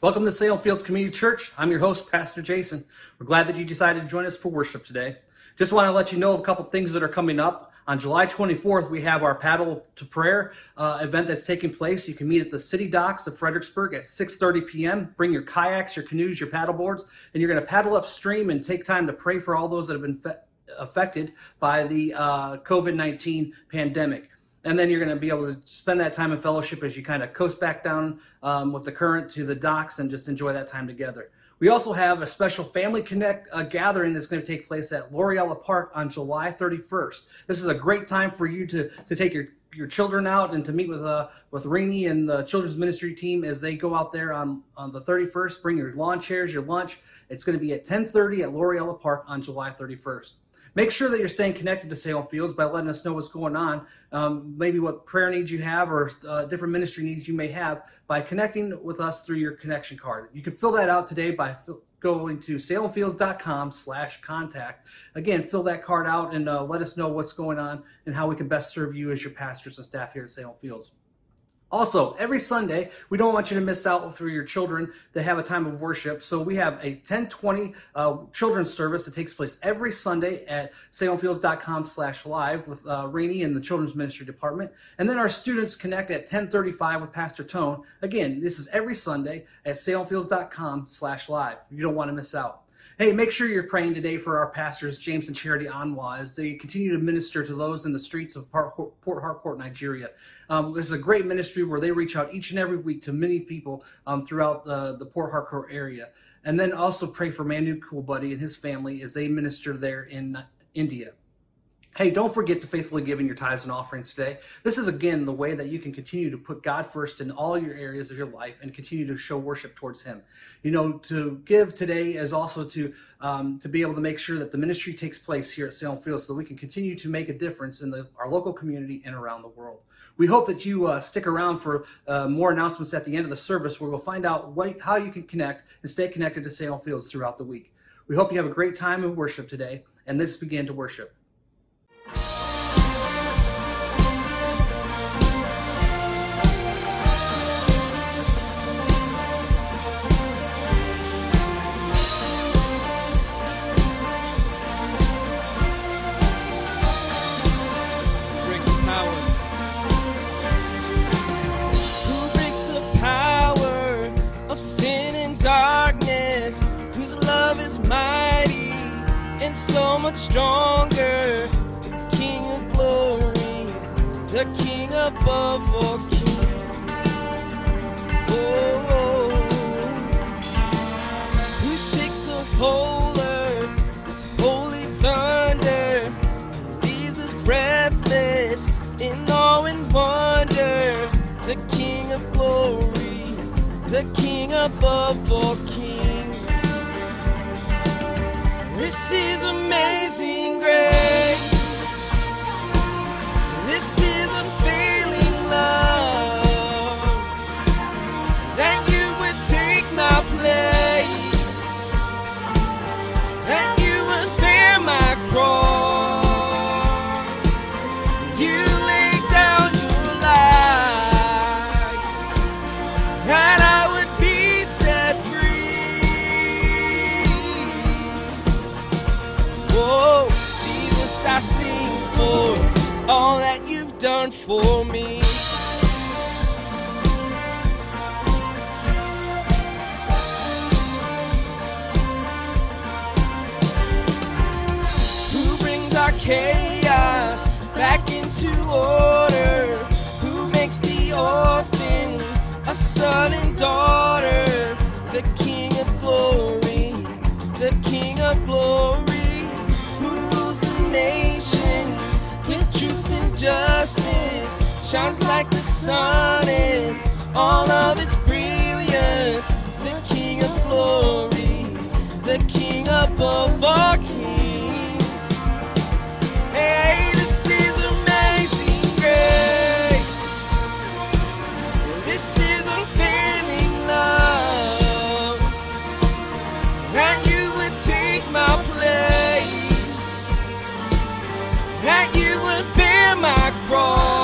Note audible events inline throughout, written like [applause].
Welcome to Salem Fields Community Church. I'm your host, Pastor Jason. We're glad that you decided to join us for worship today. Just want to let you know of a couple things that are coming up. On July 24th, we have our Paddle to Prayer uh, event that's taking place. You can meet at the city docks of Fredericksburg at 6:30 p.m. Bring your kayaks, your canoes, your paddle boards, and you're going to paddle upstream and take time to pray for all those that have been fe- affected by the uh, COVID-19 pandemic and then you're going to be able to spend that time in fellowship as you kind of coast back down um, with the current to the docks and just enjoy that time together. We also have a special Family Connect uh, gathering that's going to take place at Loriella Park on July 31st. This is a great time for you to, to take your, your children out and to meet with uh, with Rainey and the children's ministry team as they go out there on, on the 31st. Bring your lawn chairs, your lunch. It's going to be at 10:30 at Loriella Park on July 31st. Make sure that you're staying connected to Salem Fields by letting us know what's going on, um, maybe what prayer needs you have or uh, different ministry needs you may have by connecting with us through your connection card. You can fill that out today by going to salemfields.com slash contact. Again, fill that card out and uh, let us know what's going on and how we can best serve you as your pastors and staff here at Salem Fields. Also, every Sunday, we don't want you to miss out for your children to have a time of worship. So we have a 1020 uh, children's service that takes place every Sunday at salemfields.com slash live with uh, Rainey and the children's ministry department. And then our students connect at 1035 with Pastor Tone. Again, this is every Sunday at salemfields.com slash live. You don't want to miss out. Hey, make sure you're praying today for our pastors, James and Charity Anwa, as they continue to minister to those in the streets of Port Harcourt, Nigeria. Um, this is a great ministry where they reach out each and every week to many people um, throughout the, the Port Harcourt area. And then also pray for Manu Coolbuddy and his family as they minister there in India. Hey, don't forget to faithfully give in your tithes and offerings today. This is again the way that you can continue to put God first in all your areas of your life and continue to show worship towards Him. You know, to give today is also to um, to be able to make sure that the ministry takes place here at Salem Field, so that we can continue to make a difference in the, our local community and around the world. We hope that you uh, stick around for uh, more announcements at the end of the service, where we'll find out what, how you can connect and stay connected to Salem Fields throughout the week. We hope you have a great time of worship today, and let's begin to worship. Much stronger. King of glory, the King above all kings. Oh, oh, who shakes the whole earth, holy thunder, leaves us breathless in awe and wonder. The King of glory, the King above all kings. This is amazing grace. This is unfailing love. Done for me. Who brings our chaos back into order? Who makes the orphan a son and daughter? The King of glory, shines like the sun in all of its brilliance. The King of glory, the King above all kings. Hey, this is amazing grace. This is unfailing love. That you would take my place. That you would bear my cross.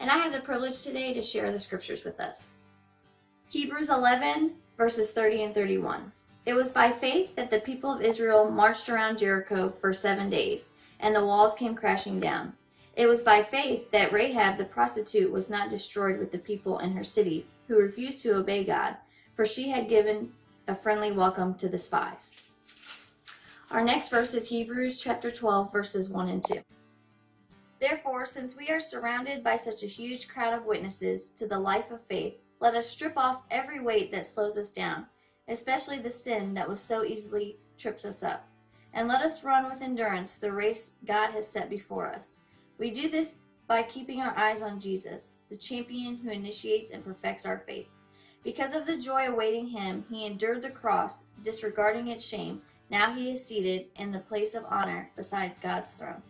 And I have the privilege today to share the scriptures with us. Hebrews 11, verses 30 and 31. It was by faith that the people of Israel marched around Jericho for seven days, and the walls came crashing down. It was by faith that Rahab the prostitute was not destroyed with the people in her city who refused to obey God, for she had given a friendly welcome to the spies. Our next verse is Hebrews chapter 12, verses 1 and 2. Therefore, since we are surrounded by such a huge crowd of witnesses to the life of faith, let us strip off every weight that slows us down, especially the sin that was so easily trips us up. And let us run with endurance the race God has set before us. We do this by keeping our eyes on Jesus, the champion who initiates and perfects our faith. Because of the joy awaiting him, he endured the cross, disregarding its shame. Now he is seated in the place of honor beside God's throne.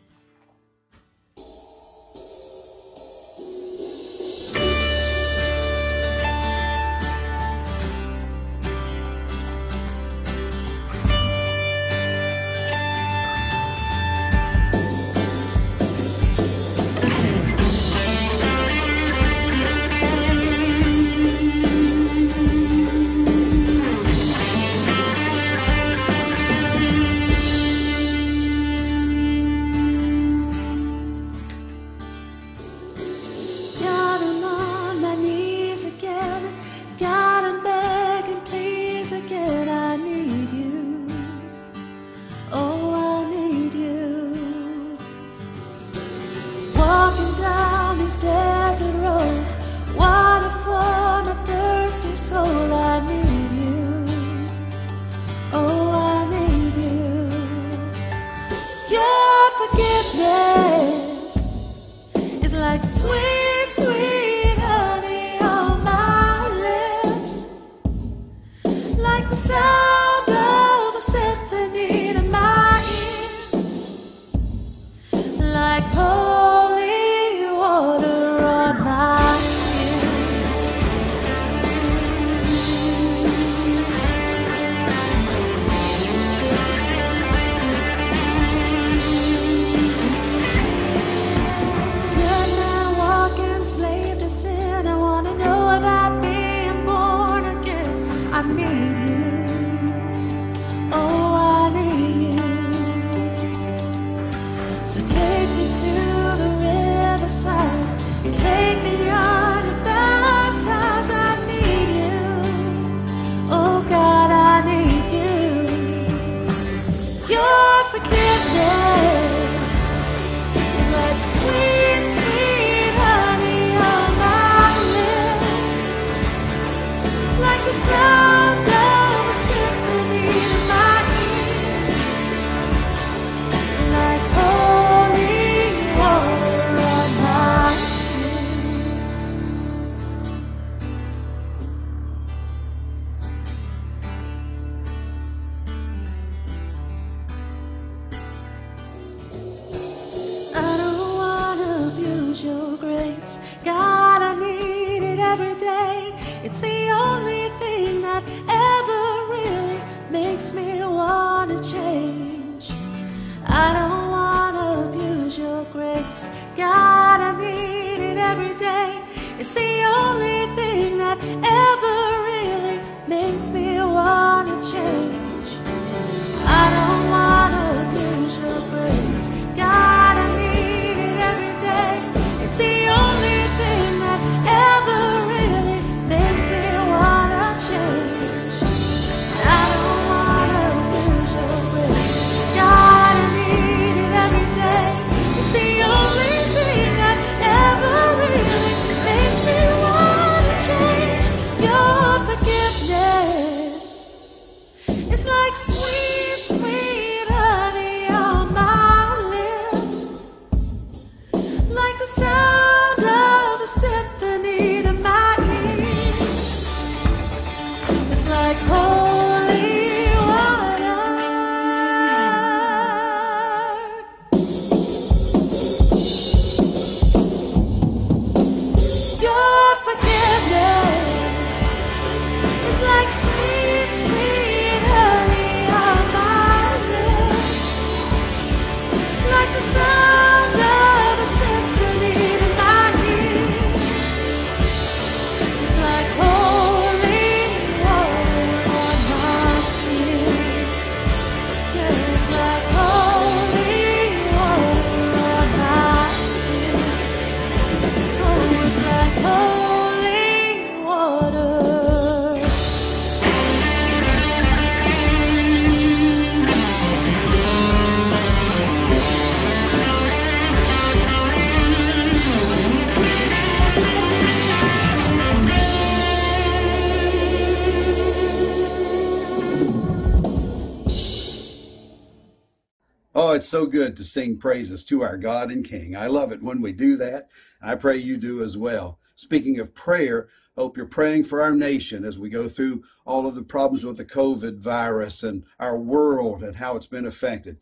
So good to sing praises to our God and King. I love it when we do that. I pray you do as well. Speaking of prayer, hope you're praying for our nation as we go through all of the problems with the COVID virus and our world and how it's been affected.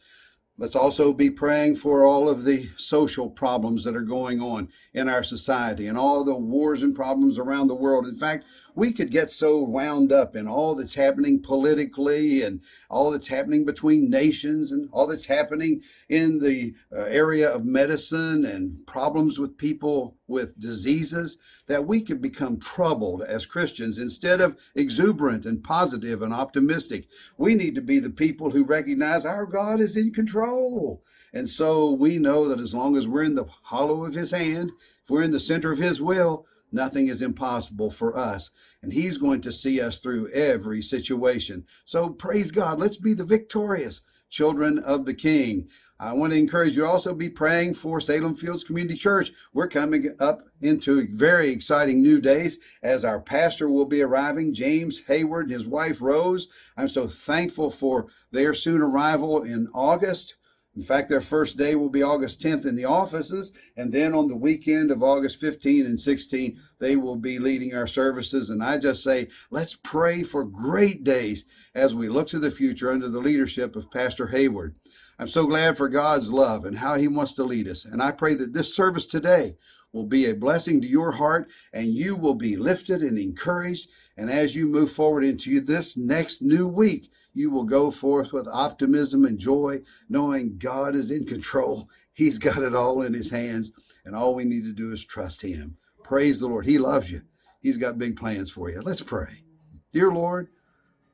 Let's also be praying for all of the social problems that are going on in our society and all the wars and problems around the world. In fact, we could get so wound up in all that's happening politically and all that's happening between nations and all that's happening in the uh, area of medicine and problems with people with diseases that we could become troubled as Christians instead of exuberant and positive and optimistic. We need to be the people who recognize our God is in control. And so we know that as long as we're in the hollow of his hand, if we're in the center of his will, nothing is impossible for us. And he's going to see us through every situation. So praise God. Let's be the victorious children of the King. I want to encourage you also be praying for Salem Fields Community Church. We're coming up into very exciting new days as our pastor will be arriving, James Hayward, his wife Rose. I'm so thankful for their soon arrival in August. In fact, their first day will be August 10th in the offices, and then on the weekend of August 15 and 16, they will be leading our services. And I just say, let's pray for great days as we look to the future under the leadership of Pastor Hayward. I'm so glad for God's love and how He wants to lead us. And I pray that this service today will be a blessing to your heart and you will be lifted and encouraged. And as you move forward into this next new week, you will go forth with optimism and joy, knowing God is in control. He's got it all in His hands, and all we need to do is trust Him. Praise the Lord. He loves you, He's got big plans for you. Let's pray. Dear Lord,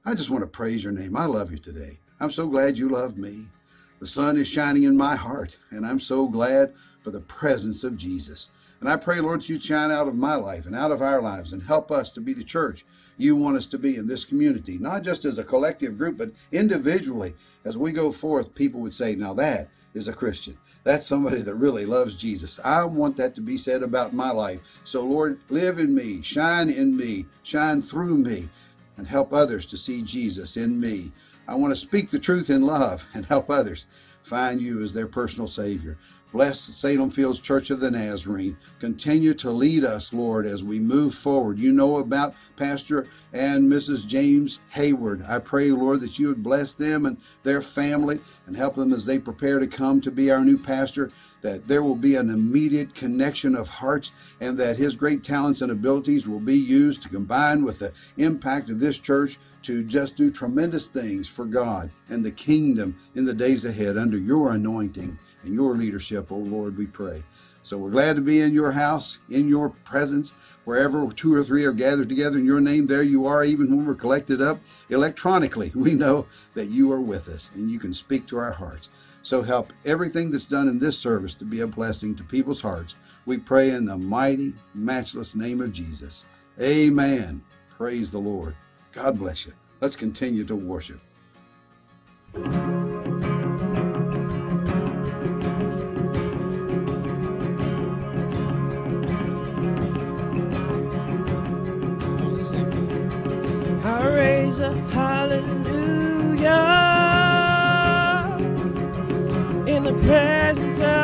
I just want to praise your name. I love you today. I'm so glad you love me. The sun is shining in my heart, and I'm so glad for the presence of Jesus. And I pray, Lord, that you shine out of my life and out of our lives and help us to be the church you want us to be in this community, not just as a collective group, but individually. As we go forth, people would say, now that is a Christian. That's somebody that really loves Jesus. I want that to be said about my life. So, Lord, live in me, shine in me, shine through me, and help others to see Jesus in me. I want to speak the truth in love and help others find you as their personal Savior. Bless Salem Fields Church of the Nazarene. Continue to lead us, Lord, as we move forward. You know about Pastor and Mrs. James Hayward. I pray, Lord, that you would bless them and their family and help them as they prepare to come to be our new pastor that there will be an immediate connection of hearts and that his great talents and abilities will be used to combine with the impact of this church to just do tremendous things for God and the kingdom in the days ahead under your anointing and your leadership, oh Lord, we pray. So we're glad to be in your house, in your presence, wherever two or three are gathered together in your name. There you are, even when we're collected up electronically. [laughs] We know that you are with us and you can speak to our hearts. So help everything that's done in this service to be a blessing to people's hearts. We pray in the mighty, matchless name of Jesus. Amen. Praise the Lord. God bless you. Let's continue to worship. Hallelujah. In the presence of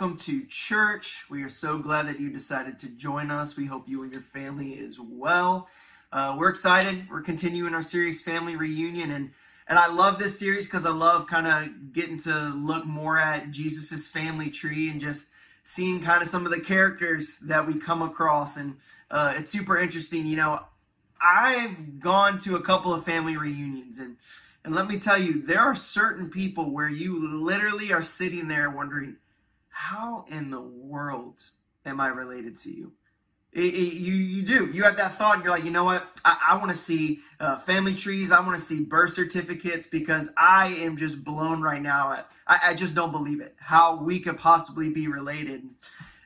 Welcome to church. We are so glad that you decided to join us. We hope you and your family as well. Uh, we're excited. We're continuing our series, Family Reunion, and and I love this series because I love kind of getting to look more at Jesus's family tree and just seeing kind of some of the characters that we come across, and uh, it's super interesting. You know, I've gone to a couple of family reunions, and and let me tell you, there are certain people where you literally are sitting there wondering, how in the world am I related to you? It, it, you you do. You have that thought, and you're like, you know what? I, I want to see uh, family trees. I want to see birth certificates because I am just blown right now. At, I, I just don't believe it. How we could possibly be related.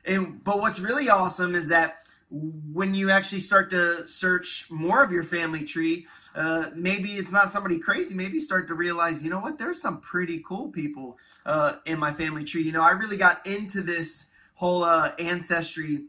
And but what's really awesome is that when you actually start to search more of your family tree, uh, maybe it's not somebody crazy. Maybe start to realize, you know what? There's some pretty cool people uh, in my family tree. You know, I really got into this whole uh, ancestry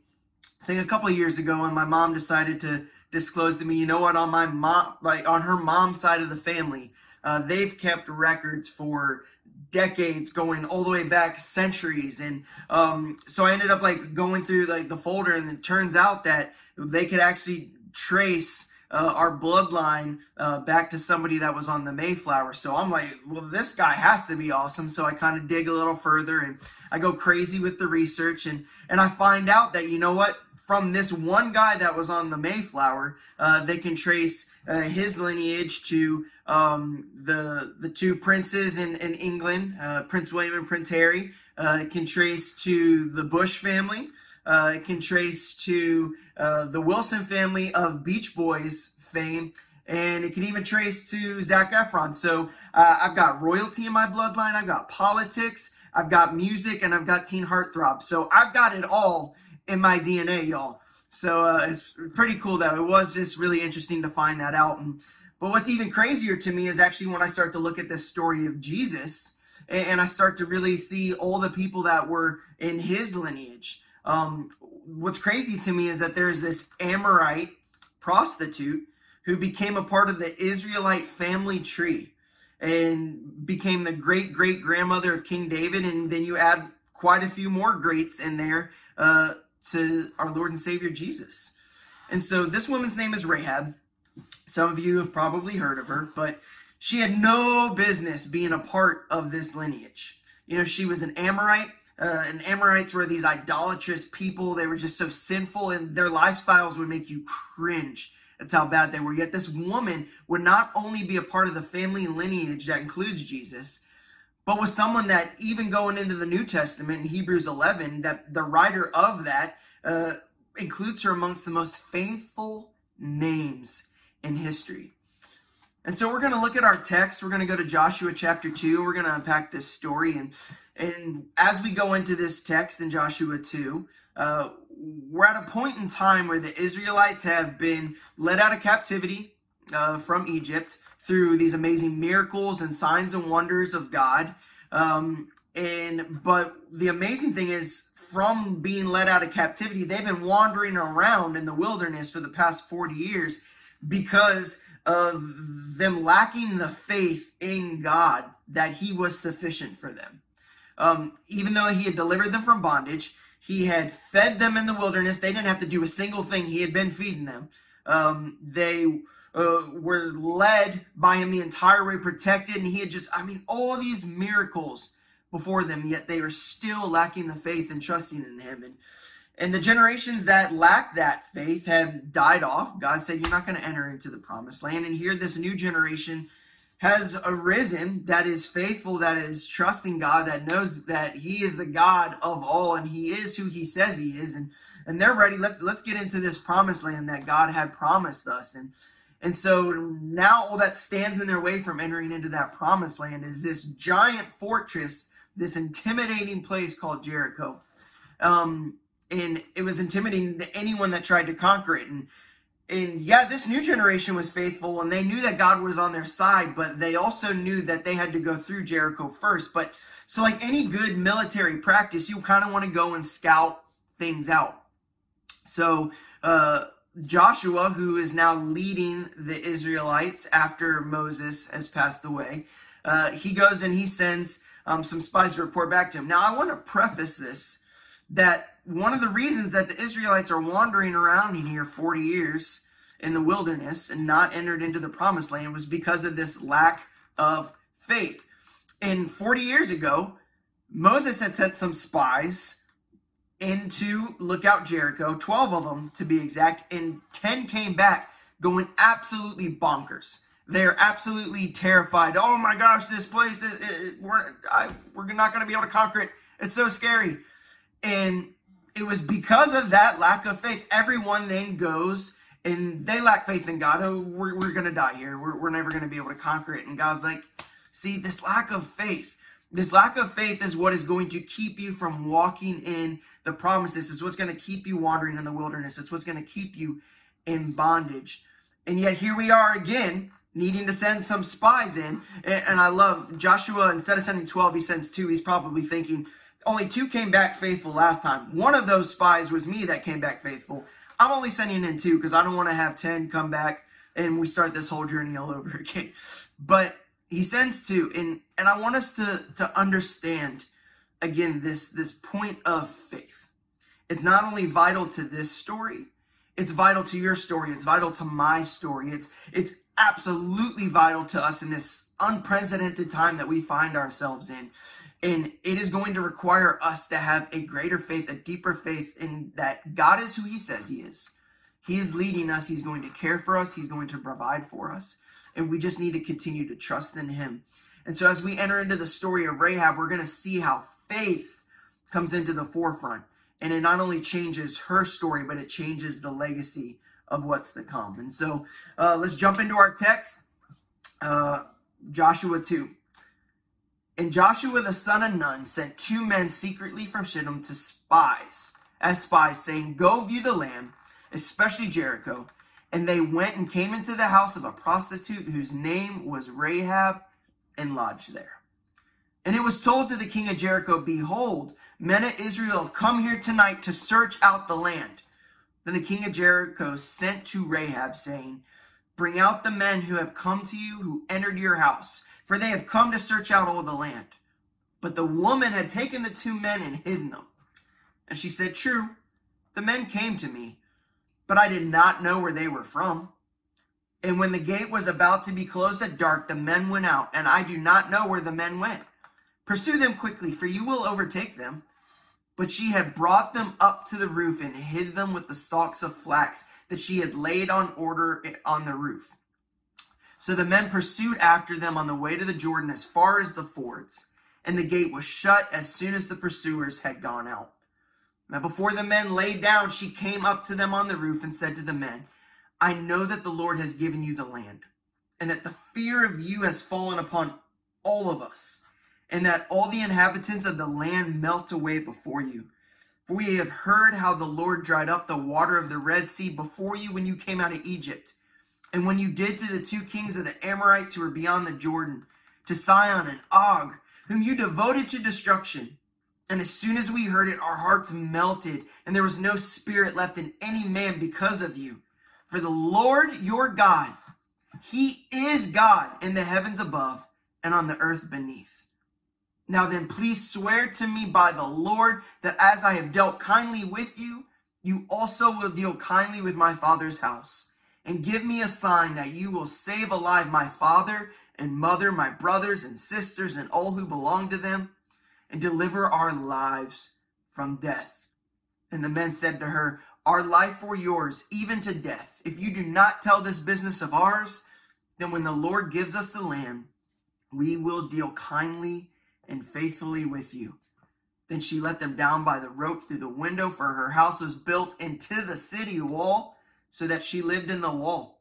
thing a couple of years ago, and my mom decided to disclose to me, you know what? On my mom, like on her mom's side of the family, uh, they've kept records for decades going all the way back centuries and um, so i ended up like going through like the folder and it turns out that they could actually trace uh, our bloodline uh, back to somebody that was on the mayflower so i'm like well this guy has to be awesome so i kind of dig a little further and i go crazy with the research and and i find out that you know what from this one guy that was on the Mayflower, uh, they can trace uh, his lineage to um, the the two princes in, in England, uh, Prince William and Prince Harry. Uh, can trace to the Bush family. Uh, it can trace to uh, the Wilson family of Beach Boys fame. And it can even trace to Zac Efron. So I've got royalty in my bloodline. I've got politics. I've got music. And I've got teen heartthrob. So I've got it all in my DNA, y'all. So uh, it's pretty cool though. it was just really interesting to find that out. And but what's even crazier to me is actually when I start to look at this story of Jesus and, and I start to really see all the people that were in his lineage. Um, what's crazy to me is that there's this Amorite prostitute who became a part of the Israelite family tree and became the great great grandmother of King David. And then you add quite a few more greats in there. Uh, to our Lord and Savior Jesus. And so this woman's name is Rahab. Some of you have probably heard of her, but she had no business being a part of this lineage. You know, she was an Amorite. Uh, and Amorites were these idolatrous people. They were just so sinful, and their lifestyles would make you cringe. That's how bad they were. Yet this woman would not only be a part of the family lineage that includes Jesus, but was someone that even going into the New Testament in Hebrews 11, that the writer of that uh, includes her amongst the most faithful names in history. And so we're going to look at our text. We're going to go to Joshua chapter 2. We're going to unpack this story. And, and as we go into this text in Joshua 2, uh, we're at a point in time where the Israelites have been led out of captivity uh, from Egypt through these amazing miracles and signs and wonders of God. Um, and but the amazing thing is, from being led out of captivity, they've been wandering around in the wilderness for the past 40 years because of them lacking the faith in God that He was sufficient for them. Um, even though He had delivered them from bondage, He had fed them in the wilderness. They didn't have to do a single thing. He had been feeding them. Um, they uh, were led by him the entire way, protected, and he had just, I mean, all these miracles before them, yet they were still lacking the faith and trusting in him. And and the generations that lacked that faith have died off. God said, You're not going to enter into the promised land. And here, this new generation has arisen that is faithful, that is trusting God, that knows that He is the God of all and He is who He says He is. And and they're ready. Let's let's get into this promised land that God had promised us. And and so now all that stands in their way from entering into that promised land is this giant fortress, this intimidating place called Jericho. Um, and it was intimidating to anyone that tried to conquer it. And and yeah, this new generation was faithful and they knew that God was on their side, but they also knew that they had to go through Jericho first. But so like any good military practice, you kind of want to go and scout things out. So uh Joshua, who is now leading the Israelites after Moses has passed away, uh, he goes and he sends um, some spies to report back to him. Now, I want to preface this that one of the reasons that the Israelites are wandering around in here 40 years in the wilderness and not entered into the promised land was because of this lack of faith. And 40 years ago, Moses had sent some spies into Lookout Jericho, 12 of them to be exact, and 10 came back going absolutely bonkers. They're absolutely terrified. Oh my gosh, this place is, it, we're I, we're not going to be able to conquer it. It's so scary. And it was because of that lack of faith. Everyone then goes and they lack faith in God. Oh, we're, we're going to die here. We're, we're never going to be able to conquer it. And God's like, see, this lack of faith, this lack of faith is what is going to keep you from walking in the promises. It's what's going to keep you wandering in the wilderness. It's what's going to keep you in bondage. And yet here we are again, needing to send some spies in. And, and I love Joshua, instead of sending 12, he sends two. He's probably thinking, only two came back faithful last time. One of those spies was me that came back faithful. I'm only sending in two because I don't want to have 10 come back and we start this whole journey all over [laughs] again. But he sends two. And, and I want us to, to understand, again, this, this point of faith. It's not only vital to this story, it's vital to your story. It's vital to my story. It's, it's absolutely vital to us in this unprecedented time that we find ourselves in. And it is going to require us to have a greater faith, a deeper faith in that God is who He says He is. He is leading us. He's going to care for us. He's going to provide for us. And we just need to continue to trust in Him. And so, as we enter into the story of Rahab, we're going to see how faith comes into the forefront. And it not only changes her story, but it changes the legacy of what's to come. And so, uh, let's jump into our text uh, Joshua 2. And Joshua the son of Nun sent two men secretly from Shittim to spies, as spies, saying, Go view the land, especially Jericho. And they went and came into the house of a prostitute whose name was Rahab and lodged there. And it was told to the king of Jericho, Behold, men of Israel have come here tonight to search out the land. Then the king of Jericho sent to Rahab, saying, Bring out the men who have come to you, who entered your house for they have come to search out all the land. But the woman had taken the two men and hidden them. And she said, True, the men came to me, but I did not know where they were from. And when the gate was about to be closed at dark, the men went out, and I do not know where the men went. Pursue them quickly, for you will overtake them. But she had brought them up to the roof and hid them with the stalks of flax that she had laid on order on the roof. So the men pursued after them on the way to the Jordan as far as the fords, and the gate was shut as soon as the pursuers had gone out. Now, before the men lay down, she came up to them on the roof and said to the men, I know that the Lord has given you the land, and that the fear of you has fallen upon all of us, and that all the inhabitants of the land melt away before you. For we have heard how the Lord dried up the water of the Red Sea before you when you came out of Egypt and when you did to the two kings of the Amorites who were beyond the Jordan, to Sihon and Og, whom you devoted to destruction. And as soon as we heard it, our hearts melted, and there was no spirit left in any man because of you. For the Lord your God, He is God in the heavens above and on the earth beneath. Now then, please swear to me by the Lord that as I have dealt kindly with you, you also will deal kindly with my father's house and give me a sign that you will save alive my father and mother, my brothers and sisters, and all who belong to them, and deliver our lives from death. And the men said to her, Our life for yours, even to death. If you do not tell this business of ours, then when the Lord gives us the land, we will deal kindly and faithfully with you. Then she let them down by the rope through the window, for her house was built into the city wall so that she lived in the wall.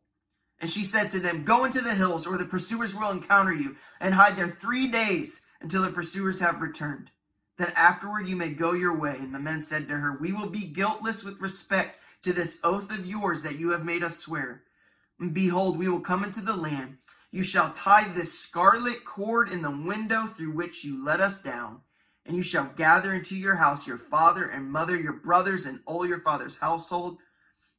And she said to them, Go into the hills, or the pursuers will encounter you, and hide there three days until the pursuers have returned. that afterward you may go your way. And the men said to her, We will be guiltless with respect to this oath of yours that you have made us swear. And behold, we will come into the land. You shall tie this scarlet cord in the window through which you let us down. And you shall gather into your house your father and mother, your brothers, and all your father's household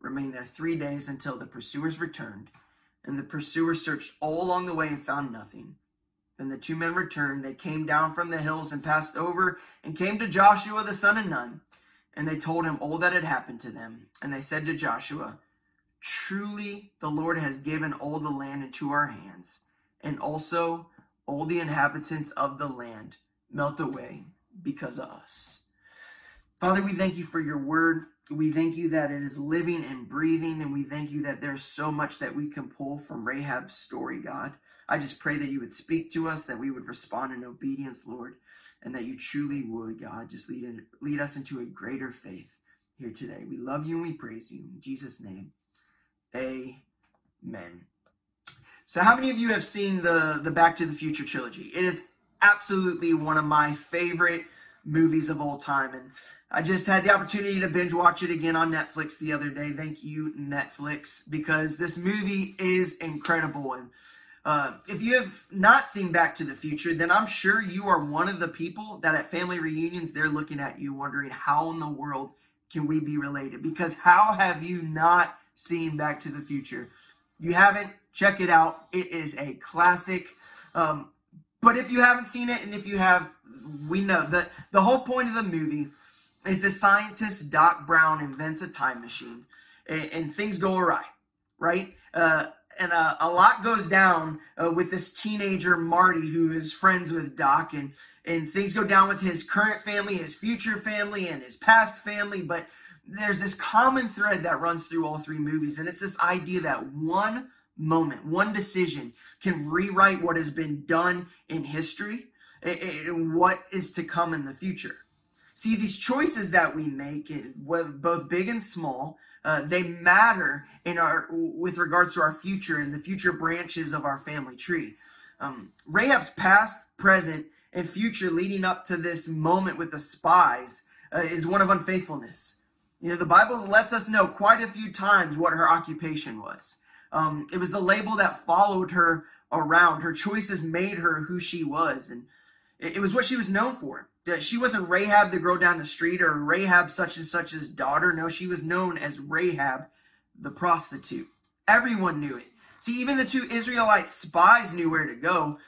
remained there three days until the pursuers returned. And the pursuers searched all along the way and found nothing. Then the two men returned. They came down from the hills and passed over and came to Joshua the son of Nun. And they told him all that had happened to them. And they said to Joshua, Truly the Lord has given all the land into our hands, and also all the inhabitants of the land melt away because of us. Father, we thank you for your word. We thank you that it is living and breathing, and we thank you that there's so much that we can pull from Rahab's story, God. I just pray that you would speak to us, that we would respond in obedience, Lord, and that you truly would, God, just lead, in, lead us into a greater faith here today. We love you and we praise you. In Jesus' name, amen. So, how many of you have seen the, the Back to the Future trilogy? It is absolutely one of my favorite movies of all time. And I just had the opportunity to binge watch it again on Netflix the other day. Thank you, Netflix, because this movie is incredible. And uh, if you have not seen Back to the Future, then I'm sure you are one of the people that at family reunions they're looking at you wondering how in the world can we be related? Because how have you not seen Back to the Future? If you haven't, check it out. It is a classic. Um, but if you haven't seen it, and if you have, we know that the whole point of the movie is the scientist Doc Brown invents a time machine, and, and things go awry, right? Uh, and uh, a lot goes down uh, with this teenager Marty, who is friends with Doc, and and things go down with his current family, his future family, and his past family. But there's this common thread that runs through all three movies, and it's this idea that one moment, one decision can rewrite what has been done in history and what is to come in the future. See, these choices that we make, both big and small, uh, they matter in our with regards to our future and the future branches of our family tree. Um, Rahab's past, present, and future leading up to this moment with the spies uh, is one of unfaithfulness. You know, the Bible lets us know quite a few times what her occupation was. Um, it was the label that followed her around. Her choices made her who she was, and it, it was what she was known for. She wasn't Rahab the girl down the street or Rahab such and such's daughter. No, she was known as Rahab the prostitute. Everyone knew it. See, even the two Israelite spies knew where to go.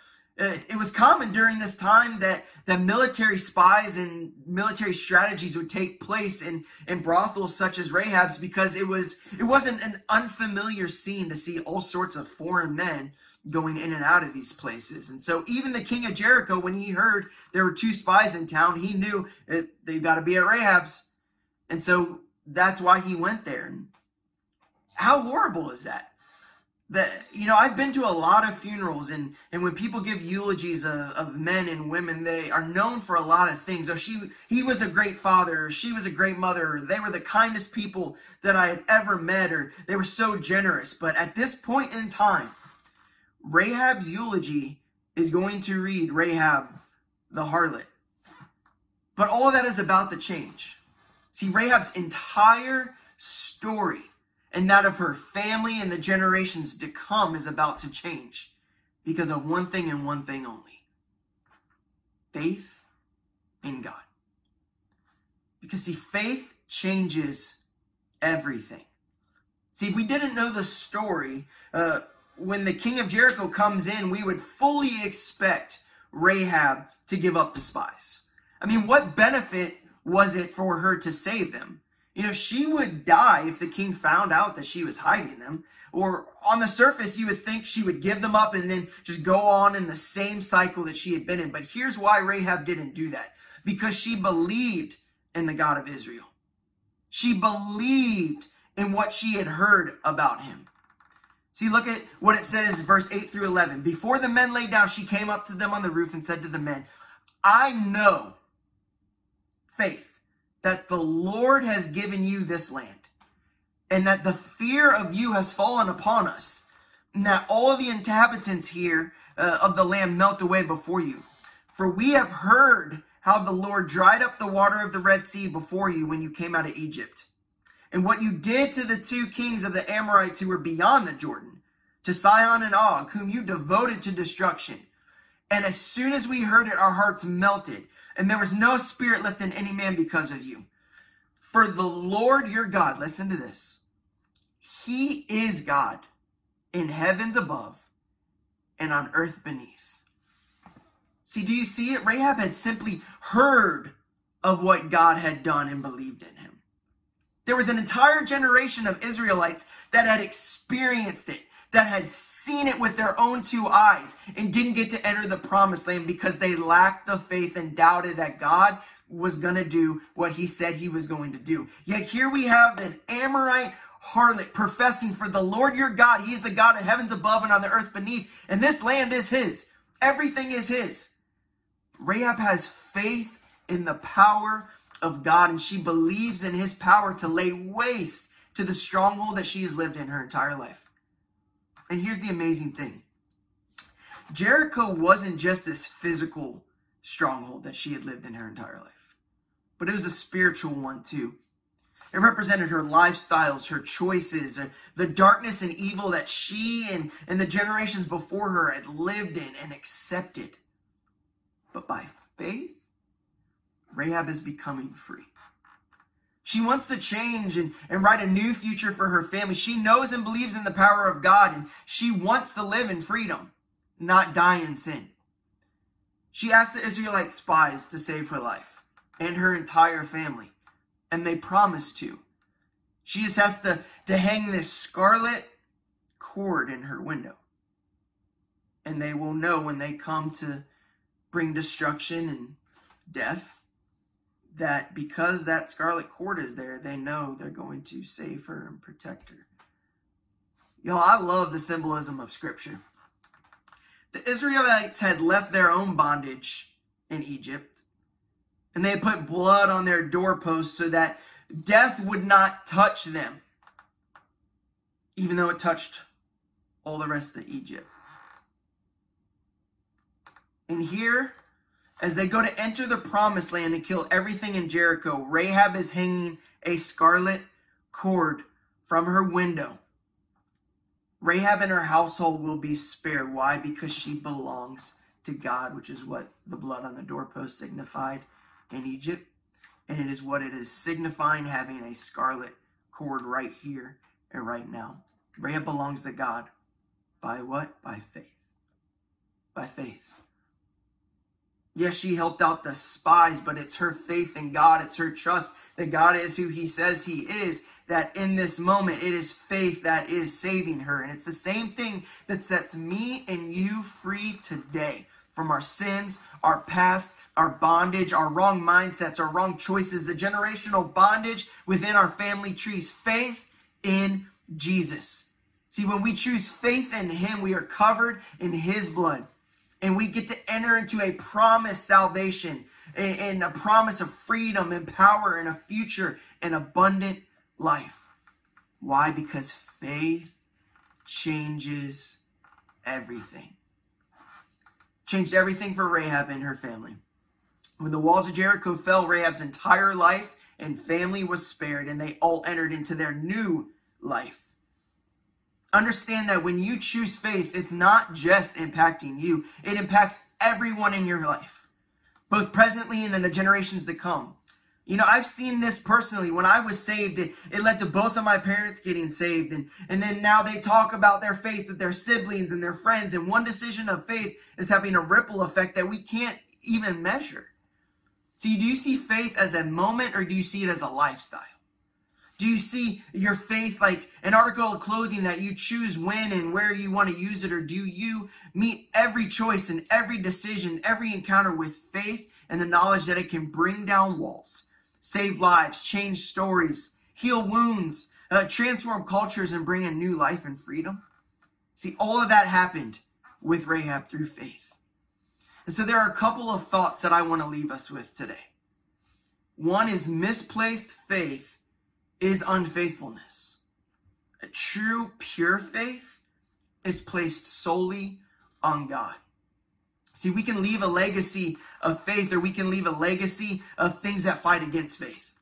Uh, it was common during this time that, that military spies and military strategies would take place in, in brothels such as Rahab's because it was it wasn't an unfamiliar scene to see all sorts of foreign men going in and out of these places. And so even the king of Jericho, when he heard there were two spies in town, he knew they've got to be at Rahab's. And so that's why he went there. And how horrible is that? That you know i've been to a lot of funerals and and when people give eulogies of, of men and women they are known for a lot of things. Oh she he was a great father or she was a great mother or they were the kindest people that i had ever met or they were so generous. But at this point in time rahab's eulogy is going to read rahab the harlot. But all that is about to change. See rahab's entire story and that of her family and the generations to come is about to change because of one thing and one thing only faith in God. Because, see, faith changes everything. See, if we didn't know the story, uh, when the king of Jericho comes in, we would fully expect Rahab to give up the spies. I mean, what benefit was it for her to save them? You know, she would die if the king found out that she was hiding them. Or on the surface, you would think she would give them up and then just go on in the same cycle that she had been in. But here's why Rahab didn't do that because she believed in the God of Israel. She believed in what she had heard about him. See, look at what it says, verse 8 through 11. Before the men lay down, she came up to them on the roof and said to the men, I know faith that the Lord has given you this land, and that the fear of you has fallen upon us, and that all the inhabitants here uh, of the land melt away before you. For we have heard how the Lord dried up the water of the Red Sea before you when you came out of Egypt, and what you did to the two kings of the Amorites who were beyond the Jordan, to Sihon and Og, whom you devoted to destruction. And as soon as we heard it, our hearts melted, and there was no spirit left in any man because of you. For the Lord your God, listen to this, He is God in heavens above and on earth beneath. See, do you see it? Rahab had simply heard of what God had done and believed in him. There was an entire generation of Israelites that had experienced it, that had seen it with their own two eyes, and didn't get to enter the promised land because they lacked the faith and doubted that God was going to do what he said he was going to do. Yet here we have an Amorite harlot professing for the Lord your God. He is the God of heavens above and on the earth beneath, and this land is his. Everything is his. Rahab has faith in the power of God, and she believes in his power to lay waste to the stronghold that she has lived in her entire life. And here's the amazing thing Jericho wasn't just this physical stronghold that she had lived in her entire life, but it was a spiritual one too. It represented her lifestyles, her choices, the darkness and evil that she and, and the generations before her had lived in and accepted. But by faith, Rahab is becoming free. She wants to change and, and write a new future for her family. She knows and believes in the power of God, and she wants to live in freedom, not die in sin. She asked the Israelite spies to save her life and her entire family, and they promised to. She just has to, to hang this scarlet cord in her window. And they will know when they come to bring destruction and death, that because that scarlet cord is there, they know they're going to save her and protect her. Y'all, I love the symbolism of Scripture. The Israelites had left their own bondage in Egypt, and they had put blood on their doorposts so that death would not touch them, even though it touched all the rest of Egypt. And here, as they go to enter the promised land and kill everything in Jericho, Rahab is hanging a scarlet cord from her window. Rahab and her household will be spared. Why? Because she belongs to God, which is what the blood on the doorpost signified in Egypt. And it is what it is signifying having a scarlet cord right here and right now. Rahab belongs to God. By what? By faith. By faith. Yes, she helped out the spies, but it's her faith in God. It's her trust that God is who he says he is. That in this moment, it is faith that is saving her. And it's the same thing that sets me and you free today from our sins, our past, our bondage, our wrong mindsets, our wrong choices, the generational bondage within our family trees. Faith in Jesus. See, when we choose faith in him, we are covered in his blood and we get to enter into a promised salvation and a promise of freedom and power and a future and abundant life. Why? Because faith changes everything. Changed everything for Rahab and her family. When the walls of Jericho fell, Rahab's entire life and family was spared, and they all entered into their new life. Understand that when you choose faith, it's not just impacting you, it impacts everyone in your life, both presently and in the generations to come. You know, I've seen this personally. When I was saved, it, it led to both of my parents getting saved. And, and then now they talk about their faith with their siblings and their friends. And one decision of faith is having a ripple effect that we can't even measure. See, do you see faith as a moment or do you see it as a lifestyle? Do you see your faith like an article of clothing that you choose when and where you want to use it? Or do you meet every choice and every decision, every encounter with faith and the knowledge that it can bring down walls, save lives, change stories, heal wounds, uh, transform cultures, and bring a new life and freedom? See, all of that happened with Rahab through faith. And so there are a couple of thoughts that I want to leave us with today. One is misplaced faith is unfaithfulness. A true, pure faith is placed solely on God. See, we can leave a legacy of faith or we can leave a legacy of things that fight against faith.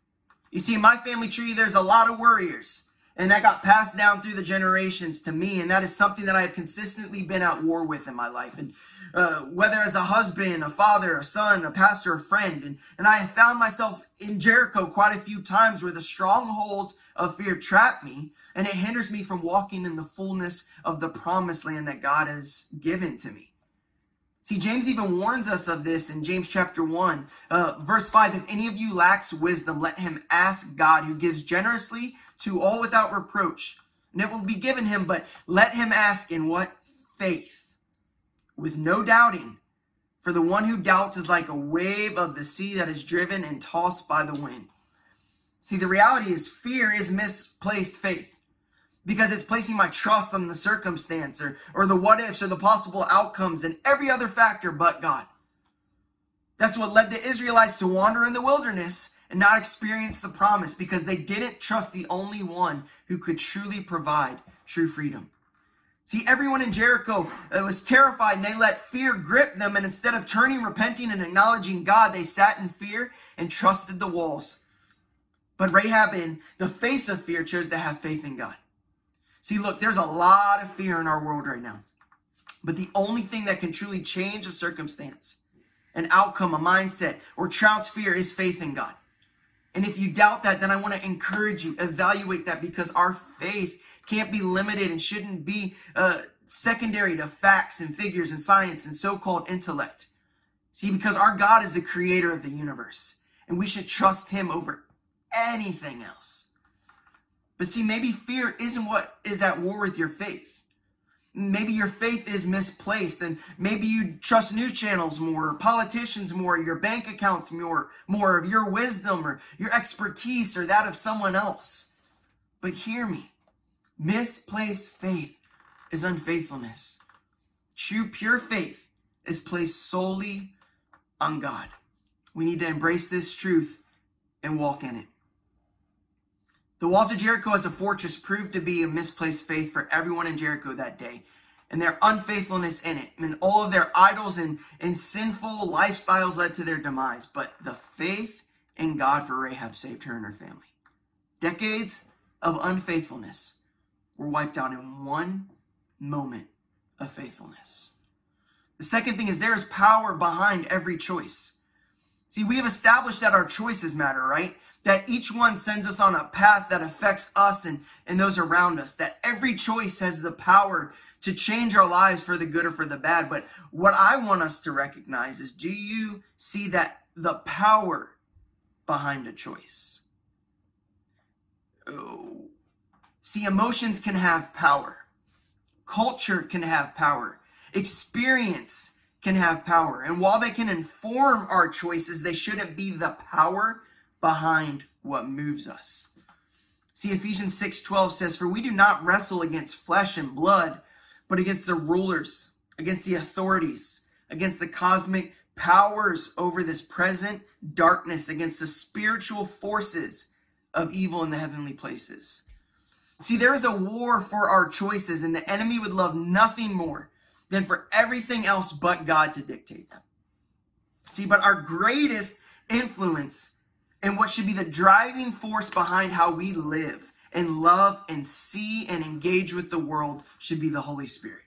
You see, in my family tree, there's a lot of warriors, and that got passed down through the generations to me, and that is something that I have consistently been at war with in my life. And uh, whether as a husband, a father, a son, a pastor, a friend, and, and I have found myself in Jericho quite a few times where the strongholds of fear trap me, and it hinders me from walking in the fullness of the promised land that God has given to me. See, James even warns us of this in James chapter 1, uh, verse 5. If any of you lacks wisdom, let him ask God, who gives generously to all without reproach, and it will be given him. But let him ask in what? Faith, with no doubting. For the one who doubts is like a wave of the sea that is driven and tossed by the wind. See, the reality is fear is misplaced faith because it's placing my trust on the circumstance or, or the what ifs or the possible outcomes and every other factor but God. That's what led the Israelites to wander in the wilderness and not experience the promise because they didn't trust the only one who could truly provide true freedom. See, everyone in Jericho uh, was terrified and they let fear grip them. And instead of turning, repenting, and acknowledging God, they sat in fear and trusted the walls. But Rahab, in the face of fear, chose to have faith in God. See, look, there's a lot of fear in our world right now. But the only thing that can truly change a circumstance, an outcome, a mindset, or trounce fear is faith in God. And if you doubt that, then I want to encourage you, evaluate that because our faith can't be limited and shouldn't be uh, secondary to facts and figures and science and so called intellect. See, because our God is the creator of the universe, and we should trust him over anything else. But see, maybe fear isn't what is at war with your faith. Maybe your faith is misplaced, and maybe you trust news channels more, politicians more, your bank accounts more, more of your wisdom or your expertise or that of someone else. But hear me misplaced faith is unfaithfulness. True, pure faith is placed solely on God. We need to embrace this truth and walk in it. The walls of Jericho as a fortress proved to be a misplaced faith for everyone in Jericho that day, and their unfaithfulness in it. And all of their idols and, and sinful lifestyles led to their demise. But the faith in God for Rahab saved her and her family. Decades of unfaithfulness were wiped out in one moment of faithfulness. The second thing is there is power behind every choice. See, we have established that our choices matter, right? That each one sends us on a path that affects us and, and those around us, that every choice has the power to change our lives for the good or for the bad. But what I want us to recognize is do you see that the power behind a choice? See, emotions can have power, culture can have power, experience can have power. And while they can inform our choices, they shouldn't be the power behind what moves us. See, Ephesians 6:12 says, "For we do not wrestle against flesh and blood, but against the rulers, against the authorities, against the cosmic powers over this present darkness, against the spiritual forces of evil in the heavenly places." See, there is a war for our choices, and the enemy would love nothing more than for everything else but God to dictate them. See, but our greatest influence and what should be the driving force behind how we live and love and see and engage with the world should be the Holy Spirit.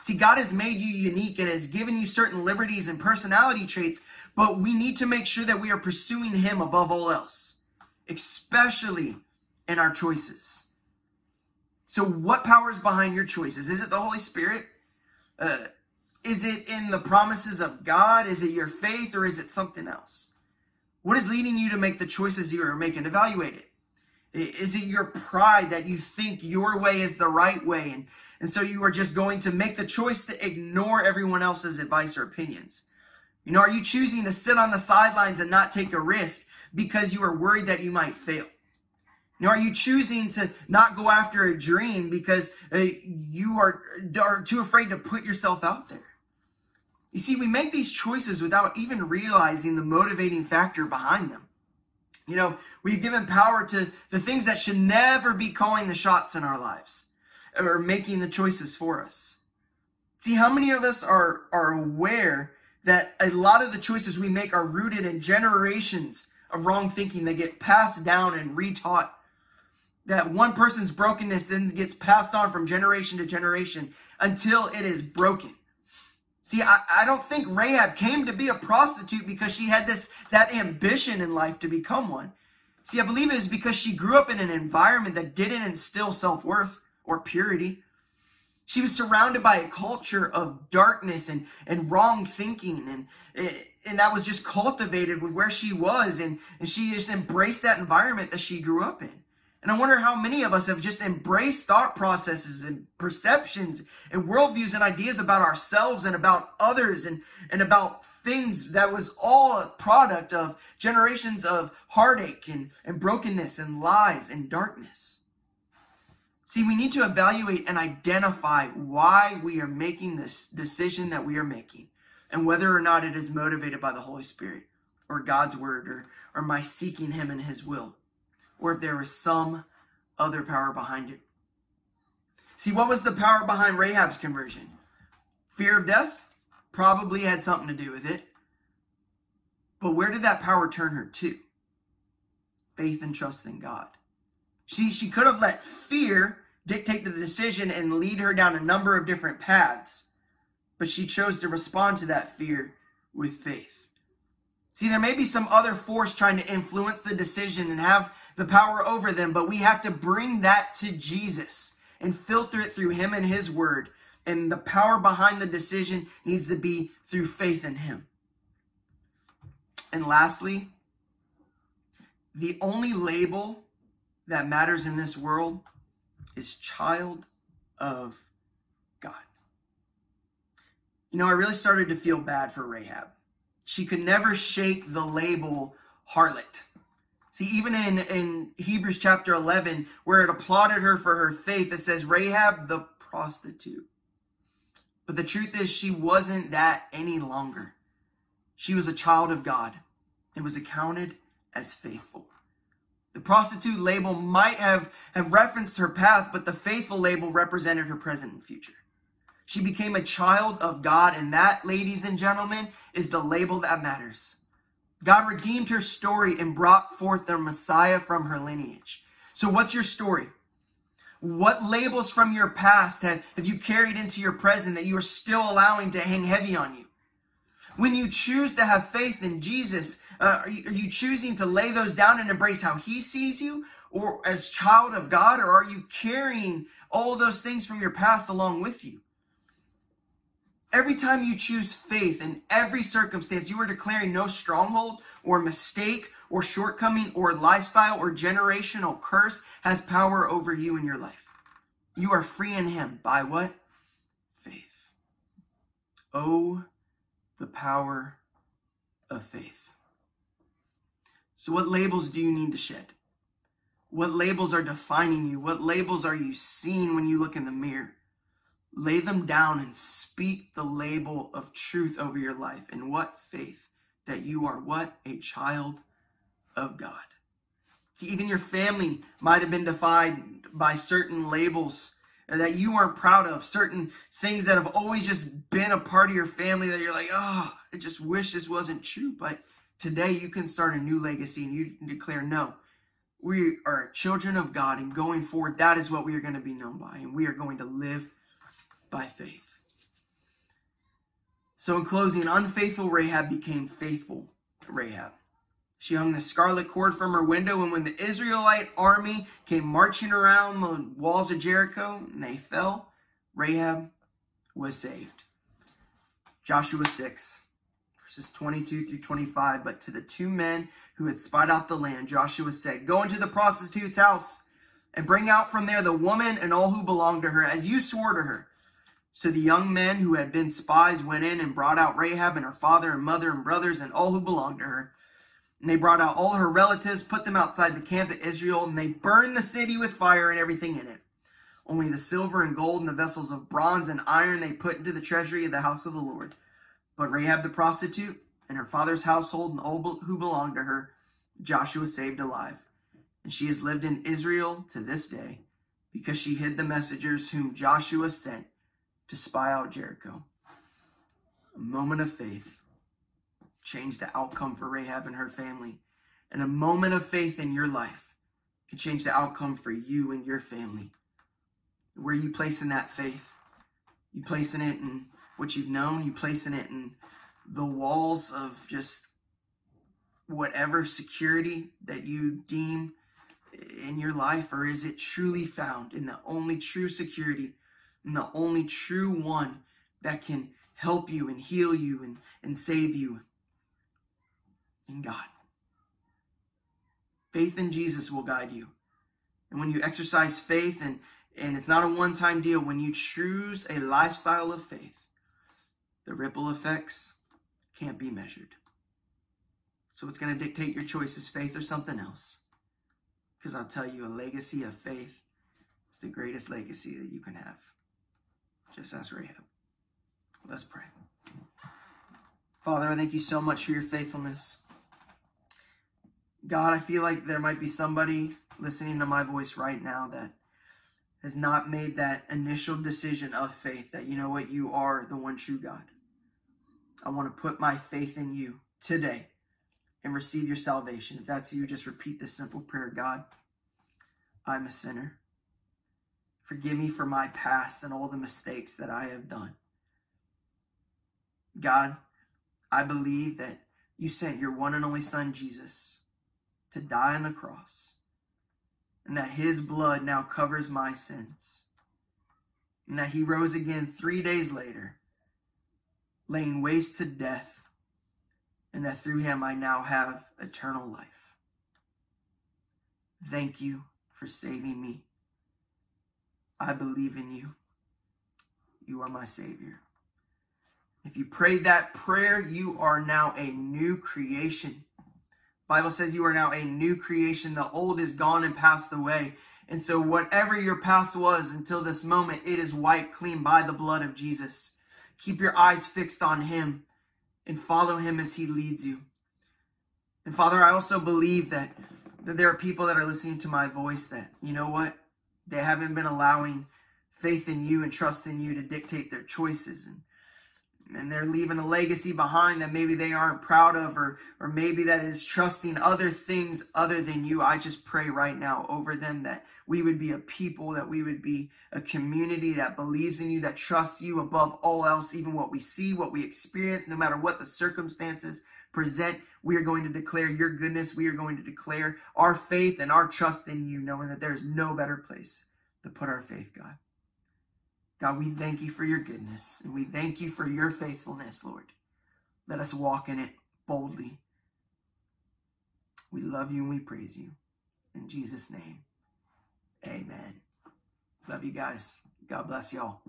See, God has made you unique and has given you certain liberties and personality traits, but we need to make sure that we are pursuing Him above all else, especially in our choices. So, what power is behind your choices? Is it the Holy Spirit? Uh, is it in the promises of God? Is it your faith or is it something else? What is leading you to make the choices you are making? Evaluate it. Is it your pride that you think your way is the right way? And, and so you are just going to make the choice to ignore everyone else's advice or opinions? You know, are you choosing to sit on the sidelines and not take a risk because you are worried that you might fail? You know, are you choosing to not go after a dream because uh, you are, are too afraid to put yourself out there? You see, we make these choices without even realizing the motivating factor behind them. You know, we've given power to the things that should never be calling the shots in our lives or making the choices for us. See, how many of us are, are aware that a lot of the choices we make are rooted in generations of wrong thinking that get passed down and retaught? That one person's brokenness then gets passed on from generation to generation until it is broken. See, I, I don't think Rahab came to be a prostitute because she had this that ambition in life to become one. See, I believe it was because she grew up in an environment that didn't instill self-worth or purity. She was surrounded by a culture of darkness and, and wrong thinking, and, eh, and that was just cultivated with where she was, and, and she just embraced that environment that she grew up in. And I wonder how many of us have just embraced thought processes and perceptions and worldviews and ideas about ourselves and about others and, and about things that was all a product of generations of heartache and, and brokenness and lies and darkness. See, we need to evaluate and identify why we are making this decision that we are making and whether or not it is motivated by the Holy Spirit or God's word or, or my seeking Him and His will or if there was some other power behind it. See, what was the power behind Rahab's conversion? Fear of death? Probably had something to do with it. But where did that power turn her to? Faith and trust in God. She, she could have let fear dictate the decision and lead her down a number of different paths, but she chose to respond to that fear with faith. See, there may be some other force trying to influence the decision and have the power over them, but we have to bring that to Jesus and filter it through Him and His Word. And the power behind the decision needs to be through faith in Him. And lastly, the only label that matters in this world is child of God. You know, I really started to feel bad for Rahab. She could never shake the label harlot. See, even in, in Hebrews chapter 11, where it applauded her for her faith, it says Rahab the prostitute. But the truth is, she wasn't that any longer. She was a child of God and was accounted as faithful. The prostitute label might have, have referenced her path, but the faithful label represented her present and future. She became a child of God, and that, ladies and gentlemen, is the label that matters. God redeemed her story and brought forth the Messiah from her lineage. So, what's your story? What labels from your past have, have you carried into your present that you are still allowing to hang heavy on you? When you choose to have faith in Jesus, uh, are, you, are you choosing to lay those down and embrace how he sees you or as child of God, or are you carrying all those things from your past along with you? Every time you choose faith in every circumstance, you are declaring no stronghold or mistake or shortcoming or lifestyle or generational curse has power over you in your life. You are free in Him by what? Faith. Oh, the power of faith. So, what labels do you need to shed? What labels are defining you? What labels are you seeing when you look in the mirror? Lay them down and speak the label of truth over your life. And what faith that you are what? A child of God. See, even your family might have been defined by certain labels that you aren't proud of, certain things that have always just been a part of your family that you're like, oh, I just wish this wasn't true. But today you can start a new legacy and you declare, no, we are children of God, and going forward, that is what we are going to be known by, and we are going to live by faith. So, in closing, unfaithful Rahab became faithful Rahab. She hung the scarlet cord from her window, and when the Israelite army came marching around the walls of Jericho and they fell, Rahab was saved. Joshua 6, verses 22 through 25. But to the two men who had spied out the land, Joshua said, Go into the prostitute's house and bring out from there the woman and all who belong to her, as you swore to her. So the young men who had been spies went in and brought out Rahab and her father and mother and brothers and all who belonged to her. And they brought out all her relatives, put them outside the camp of Israel, and they burned the city with fire and everything in it. Only the silver and gold and the vessels of bronze and iron they put into the treasury of the house of the Lord. But Rahab the prostitute and her father's household and all who belonged to her, Joshua saved alive. And she has lived in Israel to this day, because she hid the messengers whom Joshua sent to spy out Jericho. A moment of faith changed the outcome for Rahab and her family. And a moment of faith in your life can change the outcome for you and your family. Where you placing that faith? You placing it in what you've known? You placing it in the walls of just whatever security that you deem in your life? Or is it truly found in the only true security and the only true one that can help you and heal you and, and save you in God? Faith in Jesus will guide you. And when you exercise faith, and, and it's not a one time deal, when you choose a lifestyle of faith, the ripple effects can't be measured. So it's going to dictate your choices faith or something else. Because I'll tell you, a legacy of faith is the greatest legacy that you can have. Just ask Rahab. Let's pray. Father, I thank you so much for your faithfulness. God, I feel like there might be somebody listening to my voice right now that has not made that initial decision of faith that you know what, you are the one true God. I want to put my faith in you today and receive your salvation. If that's you, just repeat this simple prayer God, I'm a sinner. Forgive me for my past and all the mistakes that I have done. God, I believe that you sent your one and only Son, Jesus, to die on the cross, and that his blood now covers my sins, and that he rose again three days later, laying waste to death, and that through him I now have eternal life. Thank you for saving me. I believe in you. You are my Savior. If you prayed that prayer, you are now a new creation. Bible says you are now a new creation. The old is gone and passed away. And so whatever your past was until this moment, it is wiped clean by the blood of Jesus. Keep your eyes fixed on him and follow him as he leads you. And Father, I also believe that, that there are people that are listening to my voice that, you know what? They haven't been allowing faith in you and trust in you to dictate their choices. And and they're leaving a legacy behind that maybe they aren't proud of or or maybe that is trusting other things other than you i just pray right now over them that we would be a people that we would be a community that believes in you that trusts you above all else even what we see what we experience no matter what the circumstances present we are going to declare your goodness we are going to declare our faith and our trust in you knowing that there is no better place to put our faith god God, we thank you for your goodness and we thank you for your faithfulness, Lord. Let us walk in it boldly. We love you and we praise you. In Jesus' name, amen. Love you guys. God bless y'all.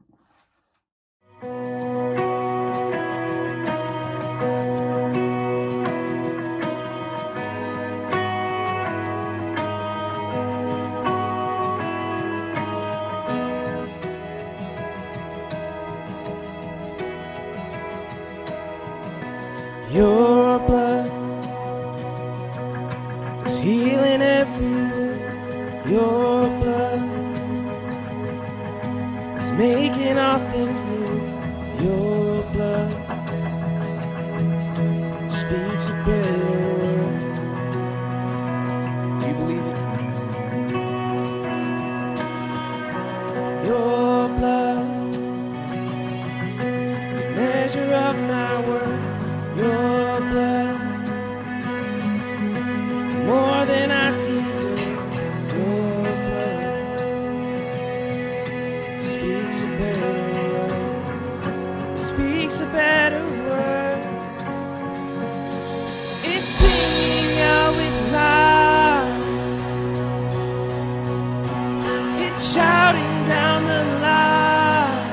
Shouting down the line.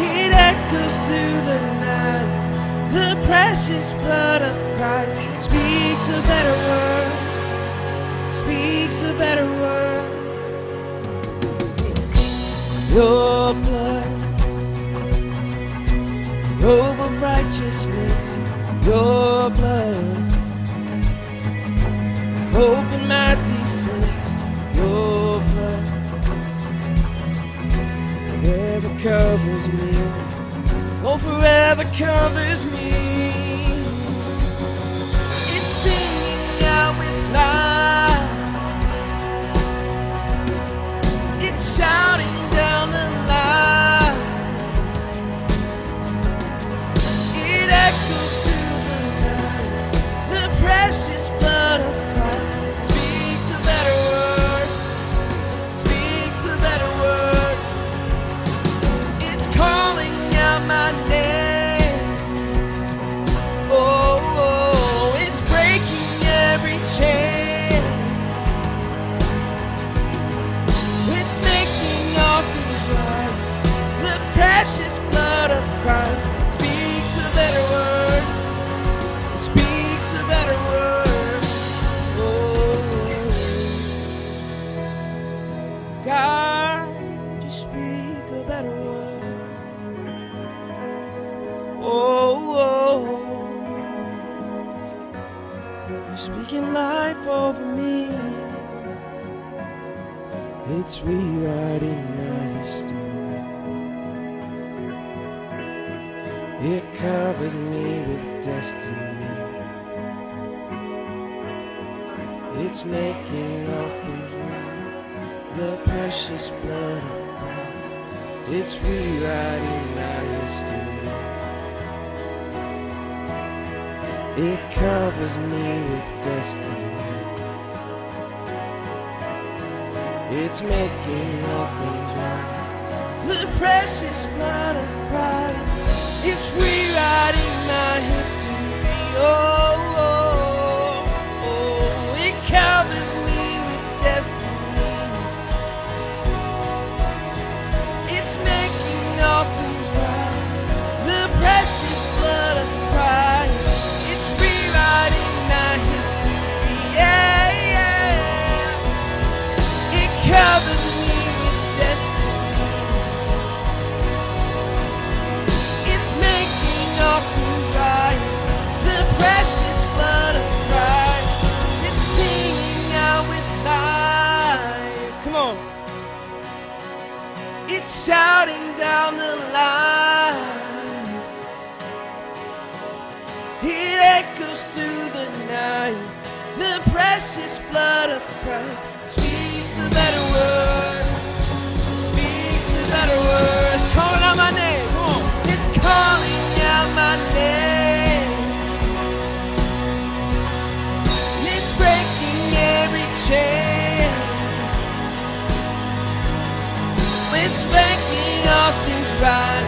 It echoes through the night. The precious blood of Christ speaks a better word. Speaks a better word. Your blood, robe of righteousness. Your blood, hope in my your blood forever covers me. Oh, forever covers me. Destiny. It's making things right. The precious blood of Christ. It's rewriting my history. It covers me with destiny. It's making things right. The precious blood of Christ. It's rewriting my history. Oh, oh, making all things right.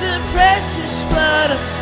The precious blood of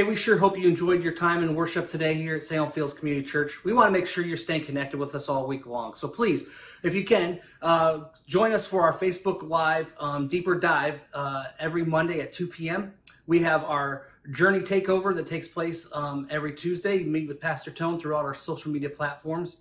Hey, we sure hope you enjoyed your time in worship today here at Salem Fields Community Church. We want to make sure you're staying connected with us all week long. So please, if you can, uh, join us for our Facebook Live um, Deeper Dive uh, every Monday at 2 p.m. We have our Journey Takeover that takes place um, every Tuesday. You meet with Pastor Tone throughout our social media platforms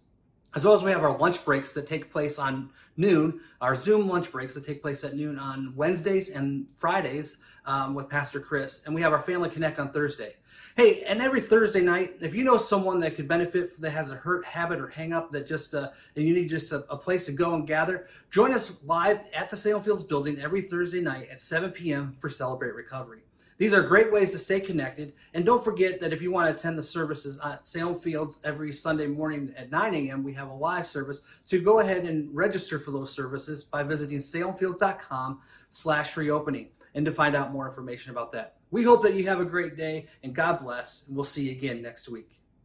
as well as we have our lunch breaks that take place on noon, our Zoom lunch breaks that take place at noon on Wednesdays and Fridays um, with Pastor Chris, and we have our Family Connect on Thursday. Hey, and every Thursday night, if you know someone that could benefit that has a hurt habit or hang up that just uh, and you need just a, a place to go and gather, join us live at the Salem Fields building every Thursday night at 7 p.m. for Celebrate Recovery. These are great ways to stay connected. And don't forget that if you want to attend the services at Salem Fields every Sunday morning at 9 a.m., we have a live service. To go ahead and register for those services by visiting salemfields.com slash reopening and to find out more information about that. We hope that you have a great day and God bless, and we'll see you again next week.